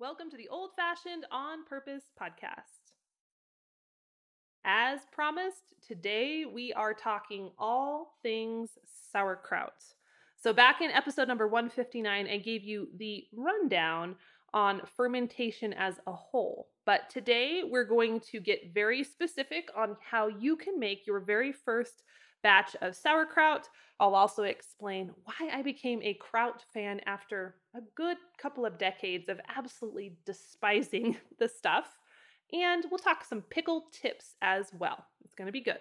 Welcome to the Old Fashioned On Purpose podcast. As promised, today we are talking all things sauerkraut. So, back in episode number 159, I gave you the rundown on fermentation as a whole. But today we're going to get very specific on how you can make your very first batch of sauerkraut. I'll also explain why I became a kraut fan after a good couple of decades of absolutely despising the stuff. And we'll talk some pickle tips as well. It's going to be good.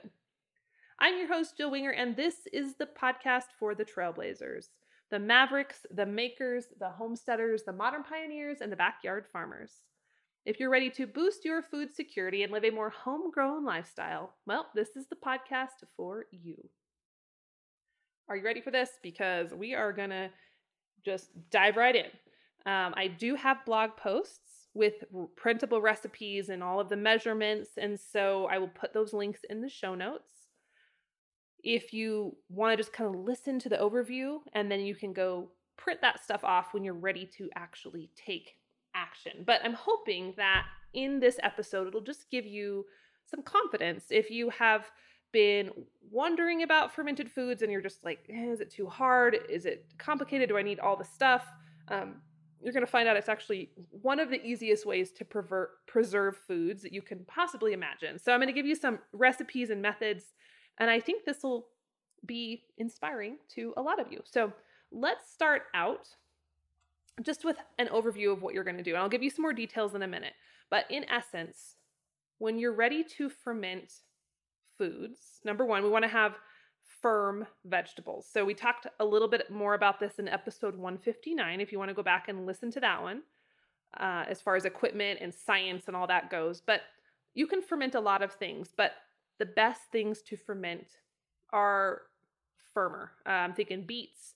I'm your host, Jill Winger, and this is the podcast for the trailblazers the mavericks, the makers, the homesteaders, the modern pioneers, and the backyard farmers. If you're ready to boost your food security and live a more homegrown lifestyle, well, this is the podcast for you. Are you ready for this? Because we are going to just dive right in. Um, I do have blog posts with printable recipes and all of the measurements, and so I will put those links in the show notes. If you want to just kind of listen to the overview, and then you can go print that stuff off when you're ready to actually take action. But I'm hoping that in this episode, it'll just give you some confidence if you have been wondering about fermented foods and you're just like, eh, is it too hard? Is it complicated? Do I need all the stuff? Um, you're going to find out it's actually one of the easiest ways to preserve foods that you can possibly imagine. So, I'm going to give you some recipes and methods, and I think this will be inspiring to a lot of you. So, let's start out just with an overview of what you're going to do. And I'll give you some more details in a minute. But in essence, when you're ready to ferment foods, number one, we want to have firm vegetables. So we talked a little bit more about this in episode 159 if you want to go back and listen to that one, uh, as far as equipment and science and all that goes. But you can ferment a lot of things, but the best things to ferment are firmer. Uh, I'm thinking beets,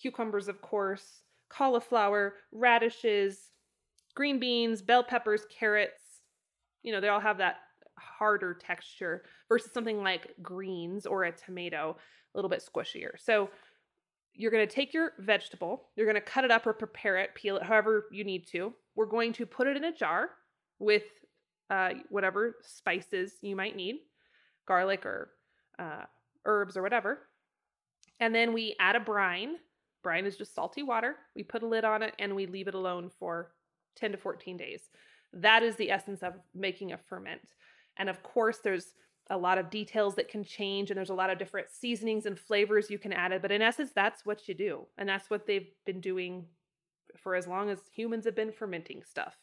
cucumbers, of course, cauliflower, radishes, green beans, bell peppers, carrots. You know, they all have that harder texture versus something like greens or a tomato, a little bit squishier. So you're going to take your vegetable, you're going to cut it up or prepare it, peel it however you need to. We're going to put it in a jar with uh, whatever spices you might need, garlic or uh, herbs or whatever. And then we add a brine. Brine is just salty water. We put a lid on it and we leave it alone for 10 to 14 days. That is the essence of making a ferment. And of course, there's a lot of details that can change, and there's a lot of different seasonings and flavors you can add it. But in essence, that's what you do. And that's what they've been doing for as long as humans have been fermenting stuff.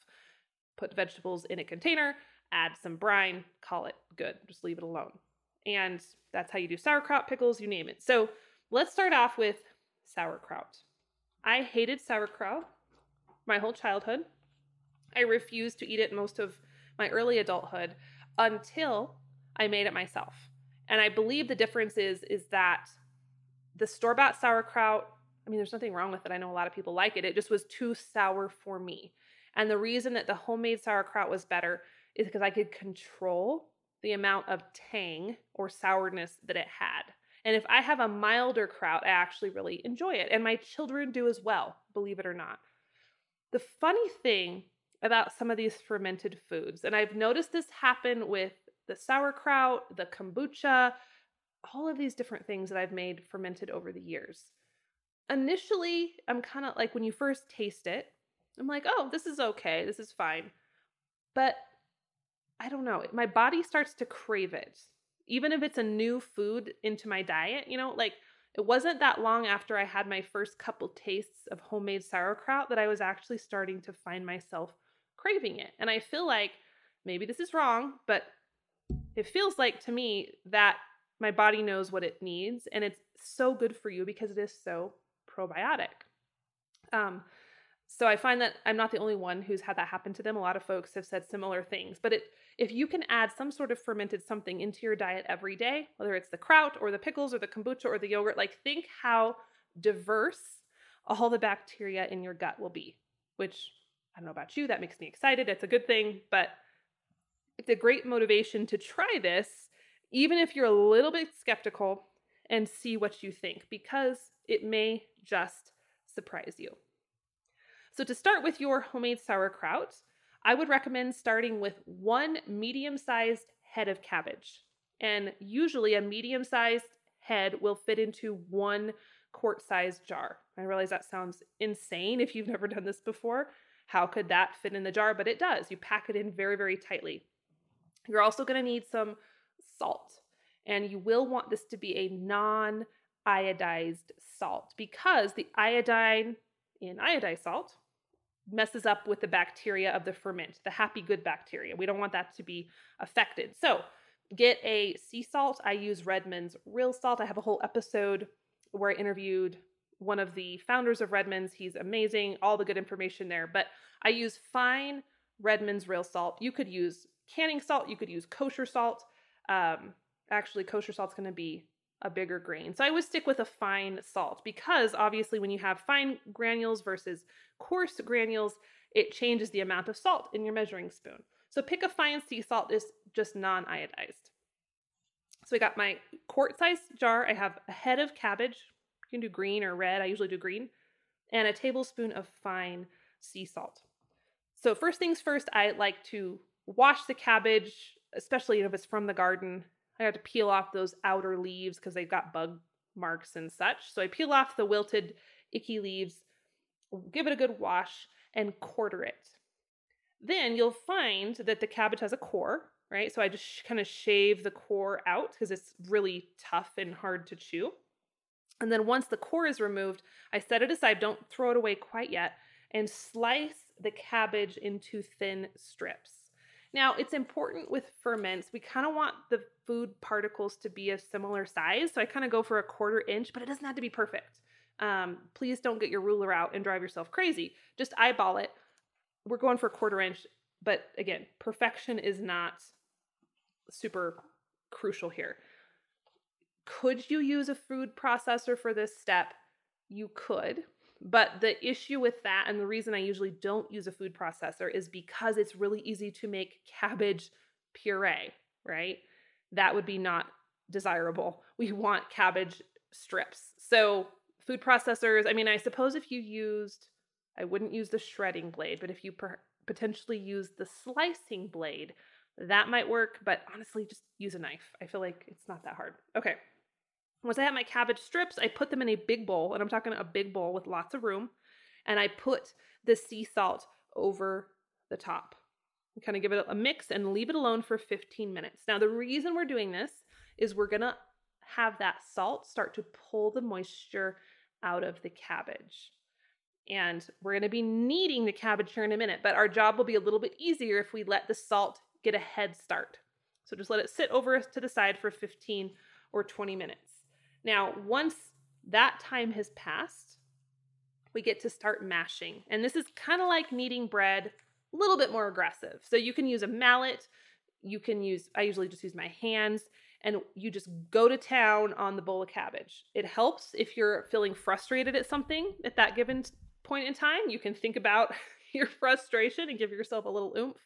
Put vegetables in a container, add some brine, call it good. Just leave it alone. And that's how you do sauerkraut, pickles, you name it. So let's start off with sauerkraut. I hated sauerkraut my whole childhood. I refused to eat it most of my early adulthood until I made it myself. And I believe the difference is is that the store-bought sauerkraut, I mean there's nothing wrong with it. I know a lot of people like it. It just was too sour for me. And the reason that the homemade sauerkraut was better is because I could control the amount of tang or sourness that it had. And if I have a milder kraut, I actually really enjoy it. And my children do as well, believe it or not. The funny thing about some of these fermented foods, and I've noticed this happen with the sauerkraut, the kombucha, all of these different things that I've made fermented over the years. Initially, I'm kind of like when you first taste it, I'm like, oh, this is okay, this is fine. But I don't know, my body starts to crave it. Even if it's a new food into my diet, you know, like it wasn't that long after I had my first couple tastes of homemade sauerkraut that I was actually starting to find myself craving it. And I feel like maybe this is wrong, but it feels like to me that my body knows what it needs and it's so good for you because it is so probiotic. Um, so I find that I'm not the only one who's had that happen to them. A lot of folks have said similar things. But it, if you can add some sort of fermented something into your diet every day, whether it's the kraut or the pickles or the kombucha or the yogurt, like think how diverse all the bacteria in your gut will be, which I don't know about you, that makes me excited. It's a good thing, but it's a great motivation to try this, even if you're a little bit skeptical, and see what you think because it may just surprise you. So, to start with your homemade sauerkraut, I would recommend starting with one medium sized head of cabbage. And usually, a medium sized head will fit into one quart sized jar. I realize that sounds insane if you've never done this before. How could that fit in the jar? But it does. You pack it in very, very tightly. You're also going to need some salt, and you will want this to be a non iodized salt because the iodine in iodized salt messes up with the bacteria of the ferment, the happy good bacteria. We don't want that to be affected. So, get a sea salt. I use Redmond's real salt. I have a whole episode where I interviewed one of the founders of Redmond's. He's amazing, all the good information there. But I use fine Redmond's real salt. You could use canning salt, you could use kosher salt. Um, actually, kosher salt's going to be a bigger grain. So I would stick with a fine salt because obviously, when you have fine granules versus coarse granules, it changes the amount of salt in your measuring spoon. So pick a fine sea salt is just non-iodized. So I got my quart-sized jar. I have a head of cabbage. You can do green or red. I usually do green. And a tablespoon of fine sea salt. So first things first, I like to wash the cabbage, especially if it's from the garden. I have to peel off those outer leaves because they've got bug marks and such. So I peel off the wilted, icky leaves, give it a good wash, and quarter it. Then you'll find that the cabbage has a core, right? So I just kind of shave the core out because it's really tough and hard to chew. And then once the core is removed, I set it aside, don't throw it away quite yet, and slice the cabbage into thin strips. Now, it's important with ferments. We kind of want the food particles to be a similar size. So I kind of go for a quarter inch, but it doesn't have to be perfect. Um, please don't get your ruler out and drive yourself crazy. Just eyeball it. We're going for a quarter inch, but again, perfection is not super crucial here. Could you use a food processor for this step? You could. But the issue with that, and the reason I usually don't use a food processor, is because it's really easy to make cabbage puree, right? That would be not desirable. We want cabbage strips. So, food processors, I mean, I suppose if you used, I wouldn't use the shredding blade, but if you per- potentially use the slicing blade, that might work. But honestly, just use a knife. I feel like it's not that hard. Okay. Once I have my cabbage strips, I put them in a big bowl, and I'm talking a big bowl with lots of room, and I put the sea salt over the top. And Kind of give it a mix and leave it alone for 15 minutes. Now, the reason we're doing this is we're gonna have that salt start to pull the moisture out of the cabbage. And we're gonna be kneading the cabbage here in a minute, but our job will be a little bit easier if we let the salt get a head start. So just let it sit over to the side for 15 or 20 minutes. Now, once that time has passed, we get to start mashing. And this is kind of like kneading bread, a little bit more aggressive. So you can use a mallet, you can use, I usually just use my hands, and you just go to town on the bowl of cabbage. It helps if you're feeling frustrated at something at that given point in time. You can think about your frustration and give yourself a little oomph.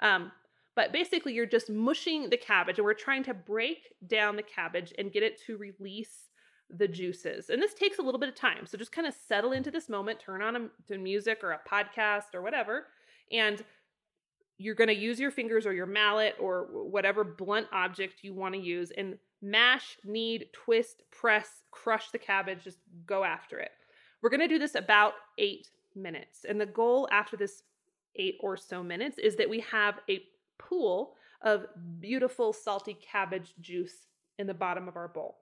Um, but basically, you're just mushing the cabbage, and we're trying to break down the cabbage and get it to release the juices. And this takes a little bit of time. So just kind of settle into this moment, turn on a, to music or a podcast or whatever, and you're going to use your fingers or your mallet or whatever blunt object you want to use and mash, knead, twist, press, crush the cabbage, just go after it. We're going to do this about eight minutes. And the goal after this eight or so minutes is that we have a pool of beautiful salty cabbage juice in the bottom of our bowl.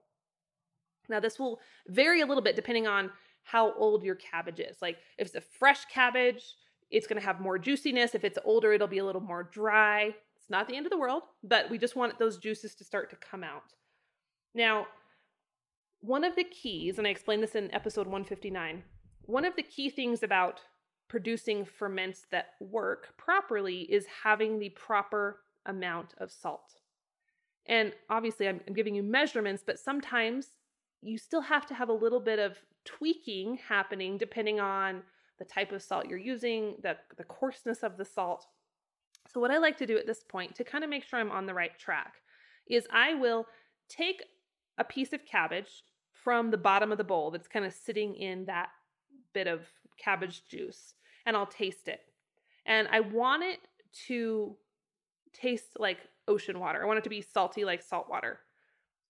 Now, this will vary a little bit depending on how old your cabbage is. Like, if it's a fresh cabbage, it's going to have more juiciness. If it's older, it'll be a little more dry. It's not the end of the world, but we just want those juices to start to come out. Now, one of the keys, and I explained this in episode 159, one of the key things about producing ferments that work properly is having the proper amount of salt. And obviously, I'm, I'm, giving you measurements, but sometimes you still have to have a little bit of tweaking happening depending on the type of salt you're using, the, the coarseness of the salt. So, what I like to do at this point to kind of make sure I'm on the right track is I will take a piece of cabbage from the bottom of the bowl that's kind of sitting in that bit of cabbage juice and I'll taste it. And I want it to taste like ocean water. I want it to be salty like salt water.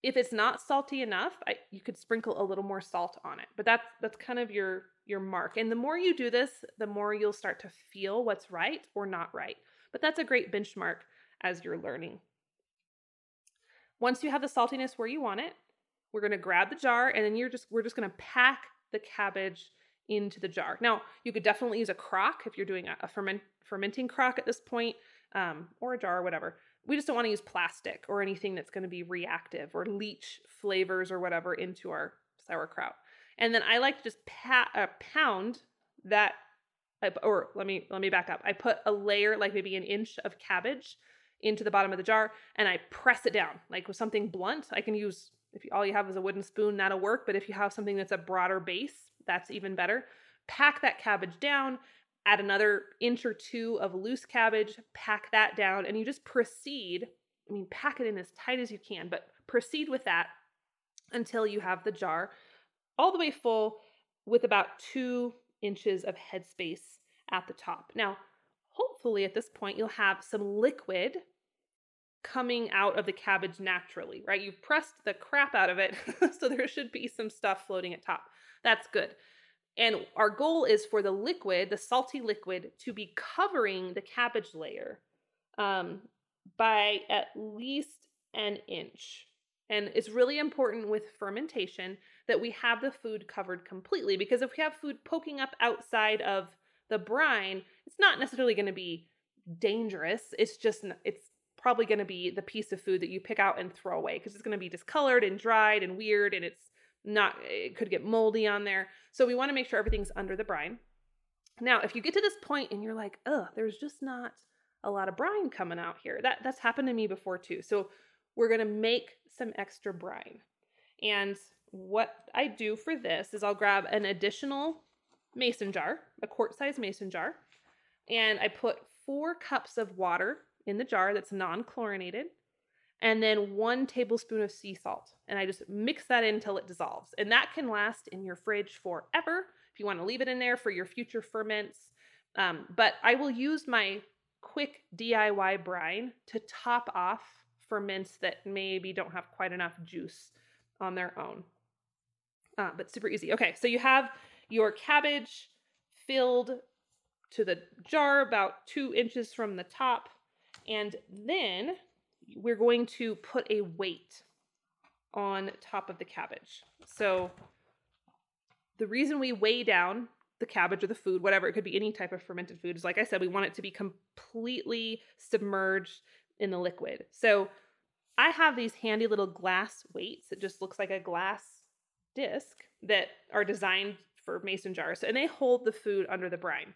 If it's not salty enough, I, you could sprinkle a little more salt on it. But that's that's kind of your your mark. And the more you do this, the more you'll start to feel what's right or not right. But that's a great benchmark as you're learning. Once you have the saltiness where you want it, we're going to grab the jar and then you're just we're just going to pack the cabbage into the jar. Now, you could definitely use a crock if you're doing a, ferment, fermenting crock at this point, um, or a jar or whatever. We just don't want to use plastic or anything that's going to be reactive or leach flavors or whatever into our sauerkraut. And then I like to just pat, uh, pound that, or let me let me back up. I put a layer, like maybe an inch of cabbage, into the bottom of the jar, and I press it down like with something blunt. I can use if all you have is a wooden spoon, that'll work. But if you have something that's a broader base, that's even better. Pack that cabbage down, add another inch or two of loose cabbage, pack that down, and you just proceed. I mean, pack it in as tight as you can, but proceed with that until you have the jar all the way full with about two inches of headspace at the top. Now, hopefully at this point, you'll have some liquid coming out of the cabbage naturally, right? You've pressed the crap out of it, so there should be some stuff floating at top. That's good. And our goal is for the liquid, the salty liquid, to be covering the cabbage layer um, by at least an inch. And it's really important with fermentation that we have the food covered completely because if we have food poking up outside of the brine, it's not necessarily going to be dangerous. It's just, it's probably going to be the piece of food that you pick out and throw away because it's going to be discolored and dried and weird and it's not it could get moldy on there. So we want to make sure everything's under the brine. Now, if you get to this point and you're like, "Oh, there's just not a lot of brine coming out here." That that's happened to me before too. So we're going to make some extra brine. And what I do for this is I'll grab an additional mason jar, a quart-sized mason jar, and I put 4 cups of water in the jar that's non chlorinated, and then one tablespoon of sea salt. And I just mix that in until it dissolves. And that can last in your fridge forever if you want to leave it in there for your future ferments. Um, but I will use my quick DIY brine to top off ferments that maybe don't have quite enough juice on their own. Uh, but super easy. Okay, so you have your cabbage filled to the jar about two inches from the top. And then we're going to put a weight on top of the cabbage. So the reason we weigh down the cabbage or the food, whatever, it could be any type of fermented food, is like I said, we want it to be completely submerged in the liquid. So I have these handy little glass weights. It just looks like a glass disc that are designed for mason jars and they hold the food under the brine.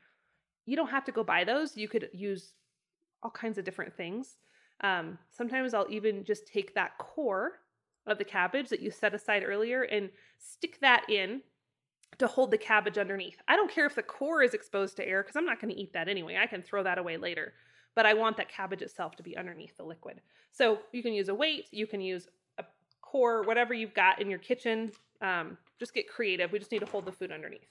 You don't have to go buy those. You could use all kinds of different things. Um, sometimes I'll even just take that core of the cabbage that you set aside earlier and stick that in to hold the cabbage underneath. I don't care if the core is exposed to air because I'm not going to eat that anyway. I can throw that away later. But I want that cabbage itself to be underneath the liquid. So you can use a weight, you can use a core, whatever you've got in your kitchen. Um, just get creative. We just need to hold the food underneath.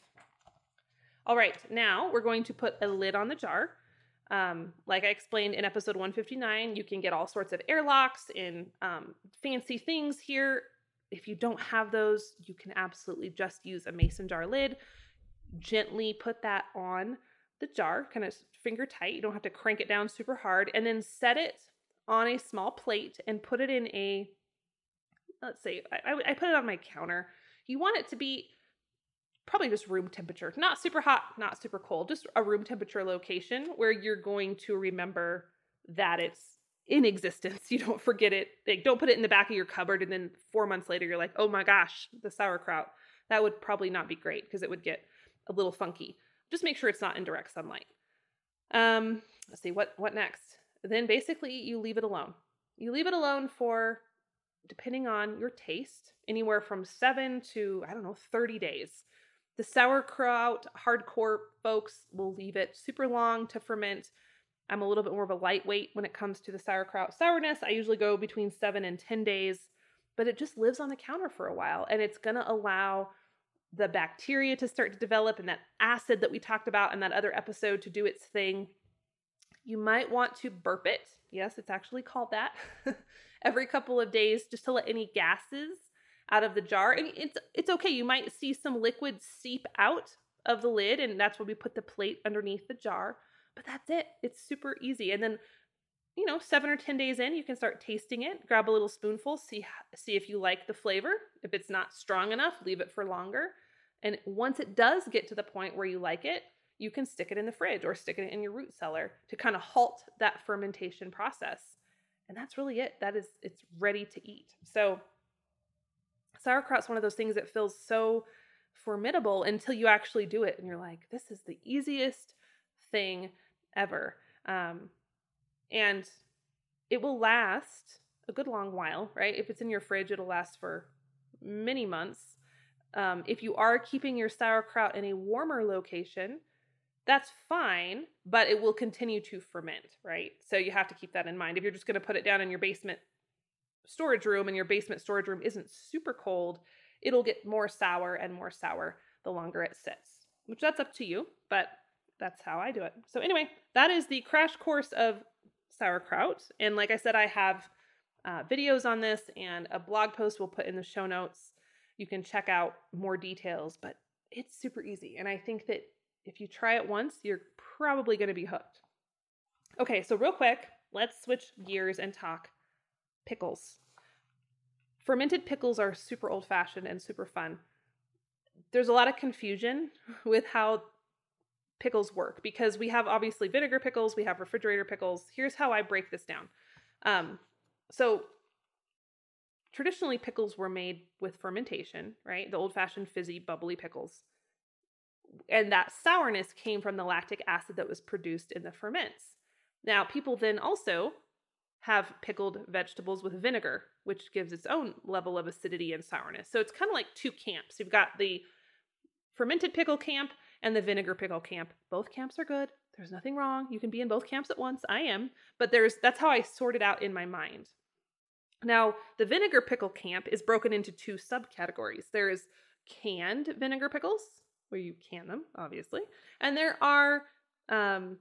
All right, now we're going to put a lid on the jar. Um, like I explained in episode 159, you can get all sorts of airlocks and um, fancy things here. If you don't have those, you can absolutely just use a mason jar lid. Gently put that on the jar, kind of finger tight. You don't have to crank it down super hard. And then set it on a small plate and put it in a, let's say, I, I put it on my counter. You want it to be probably just room temperature, not super hot, not super cold, just a room temperature location where you're going to remember that it's in existence. You don't forget it. Like, don't put it in the back of your cupboard and then four months later you're like, oh my gosh, the sauerkraut. That would probably not be great because it would get a little funky. Just make sure it's not in direct sunlight. Um, let's see what what next. Then basically you leave it alone. You leave it alone for depending on your taste, anywhere from 7 to I don't know, 30 days. The sauerkraut hardcore folks will leave it super long to ferment. I'm a little bit more of a lightweight when it comes to the sauerkraut sourness. I usually go between seven and 10 days, but it just lives on the counter for a while and it's going to allow the bacteria to start to develop and that acid that we talked about in that other episode to do its thing. You might want to burp it. Yes, it's actually called that. Every couple of days just to let any gases out of the jar. And it's it's okay. You might see some liquid seep out of the lid and that's where we put the plate underneath the jar. But that's it. It's super easy. And then you know, 7 or 10 days in, you can start tasting it. Grab a little spoonful, see see if you like the flavor. If it's not strong enough, leave it for longer. And once it does get to the point where you like it, you can stick it in the fridge or stick it in your root cellar to kind of halt that fermentation process. And that's really it. That is it's ready to eat. So sauerkraut's one of those things that feels so formidable until you actually do it and you're like, this is the easiest thing ever. Um, and it will last a good long while, right? If it's in your fridge, it'll last for many months. Um, if you are keeping your sauerkraut in a warmer location, that's fine, but it will continue to ferment, right? So you have to keep that in mind. If you're just going to put it down in your basement storage room and your basement storage room isn't super cold, it'll get more sour and more sour the longer it sits, which that's up to you, but that's how I do it. So, anyway, that is the crash course of sauerkraut. And like I said, I have uh, videos on this and a blog post we'll put in the show notes. You can check out more details, but it's super easy. And I think that if you try it once, you're probably going to be hooked. Okay, so real quick, let's switch gears and talk pickles. Fermented pickles are super old fashioned and super fun. There's a lot of confusion with how pickles work because we have obviously vinegar pickles, we have refrigerator pickles. Here's how I break this down. Um, so traditionally pickles were made with fermentation, right? The old-fashioned fizzy bubbly pickles. And that sourness came from the lactic acid that was produced in the ferments. Now, people then also have pickled vegetables with vinegar, which gives its own level of acidity and sourness. So it's kind of like two camps. You've got the fermented pickle camp and the vinegar pickle camp. Both camps are good. There's nothing wrong. You can be in both camps at once. I am. But there's that's how I sort it out in my mind. Now, the vinegar pickle camp is broken into two subcategories. There is canned vinegar pickles, where you can them, obviously, and there are um,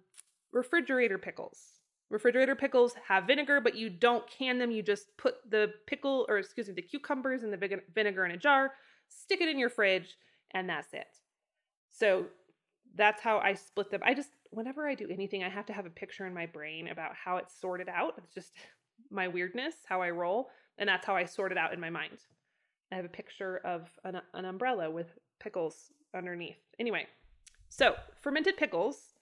refrigerator pickles. Refrigerator pickles have vinegar, but you don't can them. You just put the pickle, or excuse me, the cucumbers and the vinegar in a jar, stick it in your fridge, and that's it. So that's how I split them. I just, whenever I do anything, I have to have a picture in my brain about how it's sorted out. It's just my weirdness, how I roll. And that's how I sort it out in my mind. I have a picture of an, an umbrella with pickles underneath. Anyway, so fermented pickles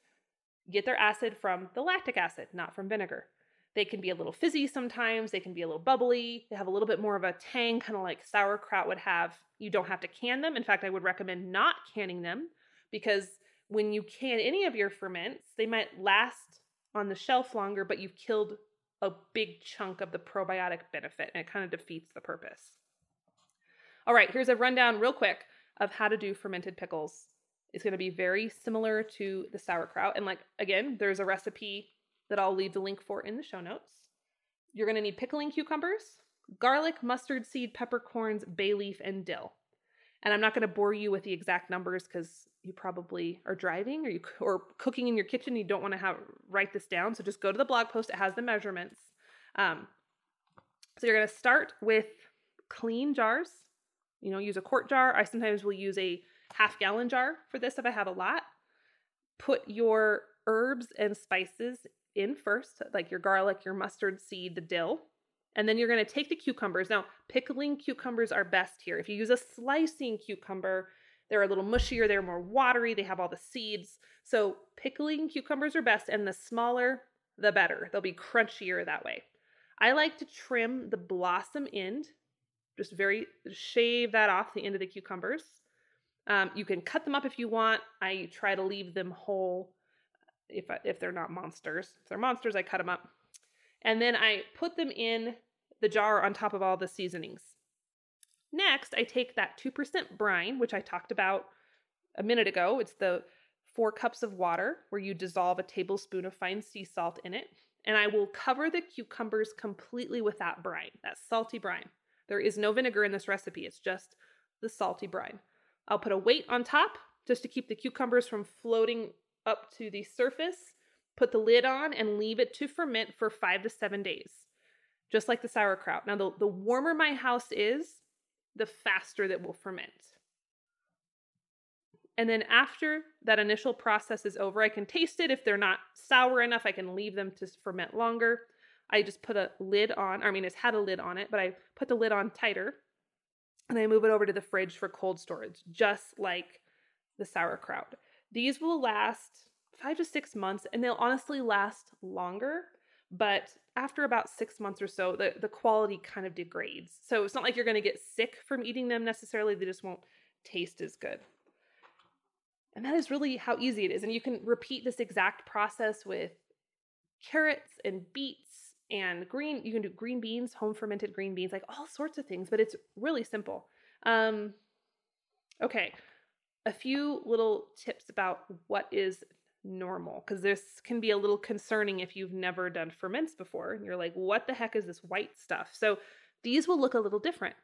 get their acid from the lactic acid, not from vinegar. They can be a little fizzy sometimes, they can be a little bubbly, they have a little bit more of a tang, kind of like sauerkraut would have. You don't have to can them. In fact, I would recommend not canning them because when you can any of your ferments, they might last on the shelf longer, but you've killed a big chunk of the probiotic benefit and it kind of defeats the purpose. All right, here's a rundown, real quick, of how to do fermented pickles. It's going to be very similar to the sauerkraut. And, like, again, there's a recipe that I'll leave the link for in the show notes. You're going to need pickling cucumbers, garlic, mustard seed, peppercorns, bay leaf, and dill. And I'm not going to bore you with the exact numbers because you probably are driving or you or cooking in your kitchen. You don't want to have write this down, so just go to the blog post. It has the measurements. Um, so you're going to start with clean jars. You know, use a quart jar. I sometimes will use a half gallon jar for this if I have a lot. Put your herbs and spices in first, like your garlic, your mustard seed, the dill. And then you're going to take the cucumbers. Now, pickling cucumbers are best here. If you use a slicing cucumber, they're a little mushier, they're more watery, they have all the seeds. So, pickling cucumbers are best, and the smaller, the better. They'll be crunchier that way. I like to trim the blossom end, just very shave that off the end of the cucumbers. Um, you can cut them up if you want. I try to leave them whole if if they're not monsters. If they're monsters, I cut them up. And then I put them in the jar on top of all the seasonings. Next, I take that 2% brine, which I talked about a minute ago. It's the four cups of water where you dissolve a tablespoon of fine sea salt in it. And I will cover the cucumbers completely with that brine, that salty brine. There is no vinegar in this recipe, it's just the salty brine. I'll put a weight on top just to keep the cucumbers from floating up to the surface. Put the lid on and leave it to ferment for five to seven days, just like the sauerkraut. Now, the, the warmer my house is, the faster that will ferment. And then after that initial process is over, I can taste it. If they're not sour enough, I can leave them to ferment longer. I just put a lid on, I mean, it's had a lid on it, but I put the lid on tighter and I move it over to the fridge for cold storage, just like the sauerkraut. These will last five to six months and they'll honestly last longer, but after about six months or so, the, the quality kind of degrades. So it's not like you're going to get sick from eating them necessarily, they just won't taste as good. And that is really how easy it is. And you can repeat this exact process with carrots and beets and green. You can do green beans, home fermented green beans, like all sorts of things, but it's really simple. Um, okay, a few little tips about what is normal because this can be a little concerning if you've never done ferments before and you're like what the heck is this white stuff so these will look a little different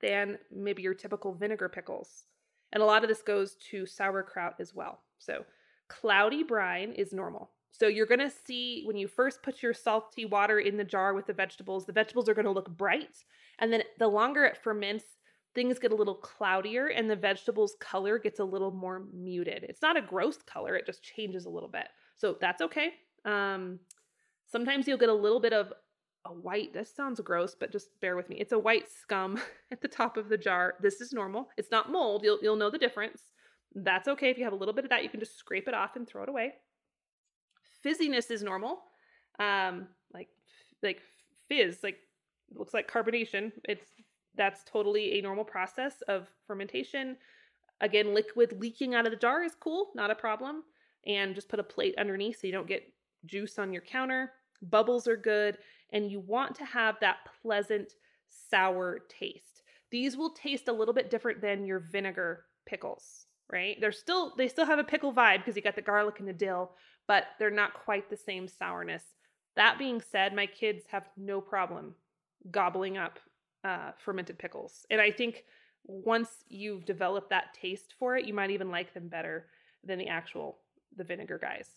than maybe your typical vinegar pickles and a lot of this goes to sauerkraut as well. So, cloudy brine is normal. So, you're going to see when you first put your salty water in the jar with the vegetables, the vegetables are going to look bright. And then the longer it ferments, things get a little cloudier and the vegetables' color gets a little more muted. It's not a gross color, it just changes a little bit. So, that's okay. Um, sometimes you'll get a little bit of a white, this sounds gross, but just bear with me. It's a white scum at the top of the jar. This is normal. It's not mold. You'll, you'll know the difference. That's okay. If you have a little bit of that, you can just scrape it off and throw it away. Fizziness is normal. Um, like, like fizz, like looks like carbonation. It's, that's totally a normal process of fermentation. Again, liquid leaking out of the jar is cool, not a problem. And just put a plate underneath so you don't get juice on your counter. Bubbles are good and you want to have that pleasant sour taste. These will taste a little bit different than your vinegar pickles, right? They're still they still have a pickle vibe because you got the garlic and the dill, but they're not quite the same sourness. That being said, my kids have no problem gobbling up uh, fermented pickles, and I think once you've developed that taste for it, you might even like them better than the actual the vinegar guys.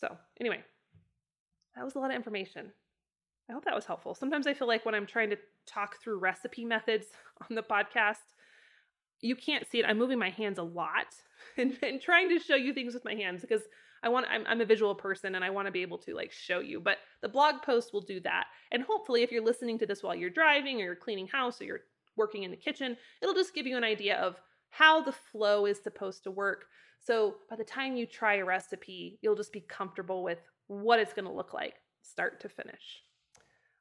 So anyway, that was a lot of information. I hope that was helpful. Sometimes I feel like when I'm trying to talk through recipe methods on the podcast, you can't see it. I'm moving my hands a lot and, and trying to show you things with my hands because I want I'm, I'm a visual person and I want to be able to like show you. But the blog post will do that. And hopefully if you're listening to this while you're driving or you're cleaning house or you're working in the kitchen, it'll just give you an idea of how the flow is supposed to work. So by the time you try a recipe, you'll just be comfortable with what it's going to look like start to finish.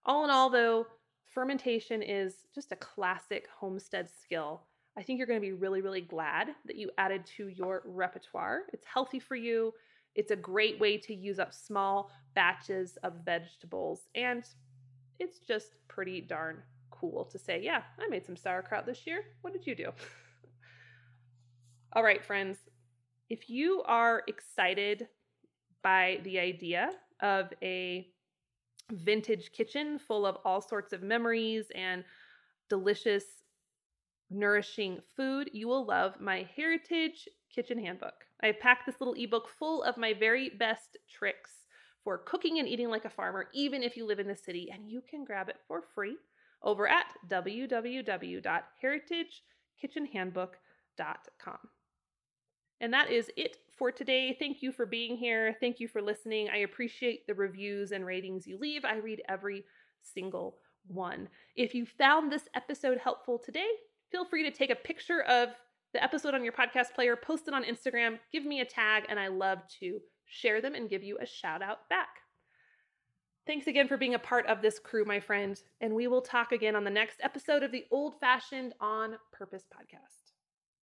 All in all, though, fermentation is just a classic homestead skill. I think you're going to be really, really glad that you added to your repertoire. It's healthy for you. It's a great way to use up small batches of vegetables. And it's just pretty darn cool to say, yeah, I made some sauerkraut this year. What did you do? All right, friends, if you are excited by the idea of a vintage kitchen full of all sorts of memories and delicious, nourishing food, you will love my Heritage Kitchen Handbook. I've packed this little ebook full of my very best tricks for cooking and eating like a farmer, even if you live in the city, and you can grab it for free over at www.heritagekitchenhandbook.com. And that is it for today. Thank you for being here. Thank you for listening. I appreciate the reviews and ratings you leave. I read every single one. If you found this episode helpful today, feel free to take a picture of the episode on your podcast player, post it on Instagram, give me a tag, and I love to share them and give you a shout out back. Thanks again for being a part of this crew, my friend, and we will talk again on the next episode of the Old Fashioned on Purpose podcast.